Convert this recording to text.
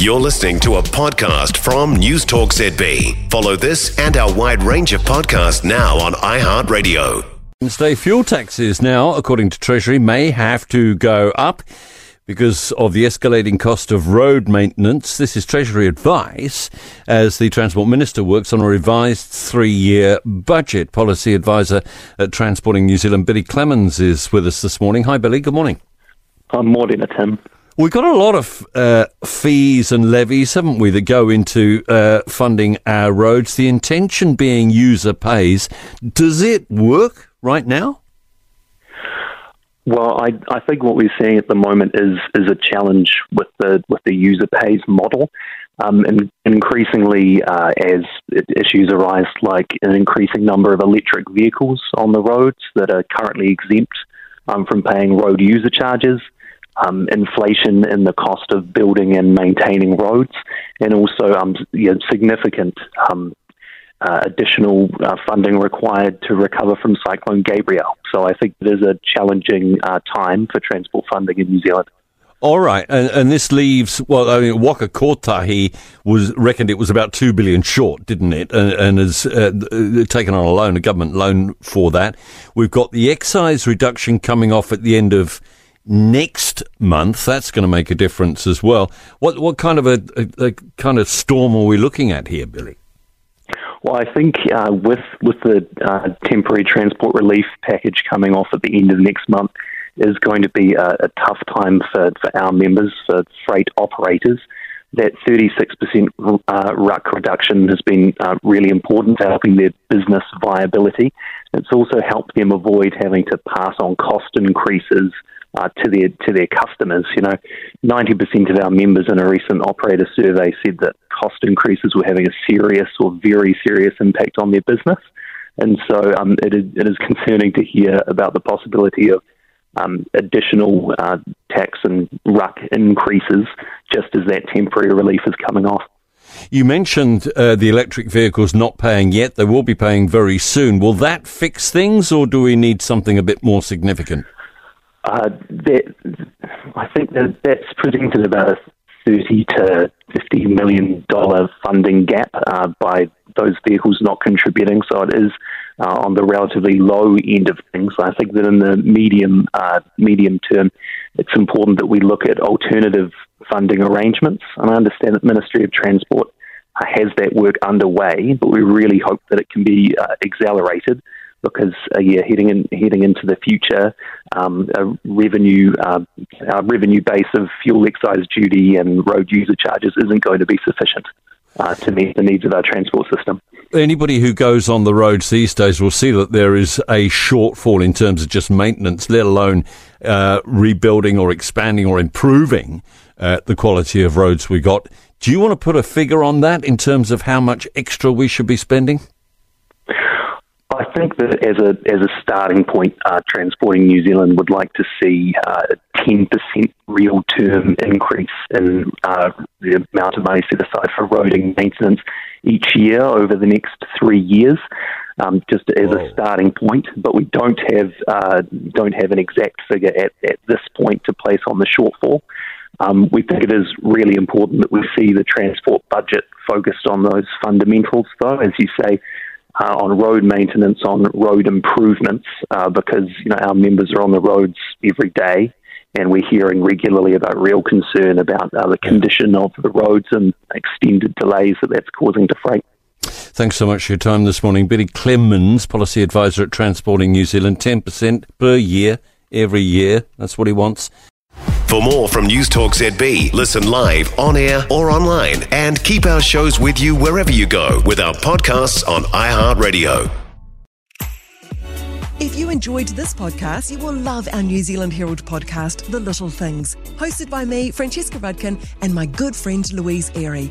You're listening to a podcast from News Talk ZB. Follow this and our wide range of podcasts now on iHeartRadio. Wednesday fuel taxes now, according to Treasury, may have to go up because of the escalating cost of road maintenance. This is Treasury advice as the Transport Minister works on a revised three year budget. Policy advisor at Transporting New Zealand, Billy Clemens, is with us this morning. Hi, Billy. Good morning. I'm morning, Tim. We've got a lot of uh, fees and levies, haven't we, that go into uh, funding our roads. The intention being user pays. Does it work right now? Well, I, I think what we're seeing at the moment is is a challenge with the with the user pays model, um, and increasingly uh, as issues arise, like an increasing number of electric vehicles on the roads that are currently exempt um, from paying road user charges um, inflation in the cost of building and maintaining roads, and also um, you know, significant um, uh, additional uh, funding required to recover from Cyclone Gabrielle. So I think it is a challenging uh, time for transport funding in New Zealand. All right, and, and, this leaves well. I mean, Waka Kotahi was reckoned it was about two billion short, didn't it? And, and has uh, taken on a loan, a government loan for that. We've got the excise reduction coming off at the end of next month. That's going to make a difference as well. What what kind of a, a, a kind of storm are we looking at here, Billy? Well, I think uh, with with the uh, temporary transport relief package coming off at the end of next month is going to be a, a tough time for, for our members, for freight operators. That 36% uh, RUC reduction has been uh, really important to helping their business viability. It's also helped them avoid having to pass on cost increases uh, to their to their customers. You know, ninety percent of our members in a recent operator survey said that cost increases were having a serious or very serious impact on their business, and so um, it, is, it is concerning to hear about the possibility of um, additional uh, tax and RUC increases just as that temporary relief is coming off. You mentioned uh, the electric vehicles not paying yet. They will be paying very soon. Will that fix things, or do we need something a bit more significant? Uh, that, I think that that's presented about a 30 to 50 million dollar funding gap uh, by those vehicles not contributing. So it is uh, on the relatively low end of things. I think that in the medium uh, medium term, it's important that we look at alternative funding arrangements. And I understand that Ministry of Transport uh, has that work underway, but we really hope that it can be uh, accelerated because uh, yeah, heading in, heading into the future, um, a revenue uh, our revenue base of fuel excise duty and road user charges isn't going to be sufficient uh, to meet the needs of our transport system. Anybody who goes on the roads these days will see that there is a shortfall in terms of just maintenance, let alone uh, rebuilding or expanding or improving uh, the quality of roads we got. Do you want to put a figure on that in terms of how much extra we should be spending? I think that as a as a starting point, uh, Transporting New Zealand would like to see uh, a ten percent real term increase in uh, the amount of money set aside for roading maintenance each year over the next three years. Um, just as Whoa. a starting point, but we don't have uh, don't have an exact figure at, at this point to place on the shortfall. Um, we think it is really important that we see the transport budget focused on those fundamentals, though, as you say, uh, on road maintenance, on road improvements, uh, because you know our members are on the roads every day, and we're hearing regularly about real concern about uh, the condition of the roads and extended delays that that's causing to freight. Thanks so much for your time this morning. Billy Clemens, Policy Advisor at Transporting New Zealand, 10% per year, every year. That's what he wants. For more from News Talk ZB, listen live, on air, or online, and keep our shows with you wherever you go with our podcasts on iHeartRadio. If you enjoyed this podcast, you will love our New Zealand Herald podcast, The Little Things, hosted by me, Francesca Rudkin, and my good friend Louise Airy.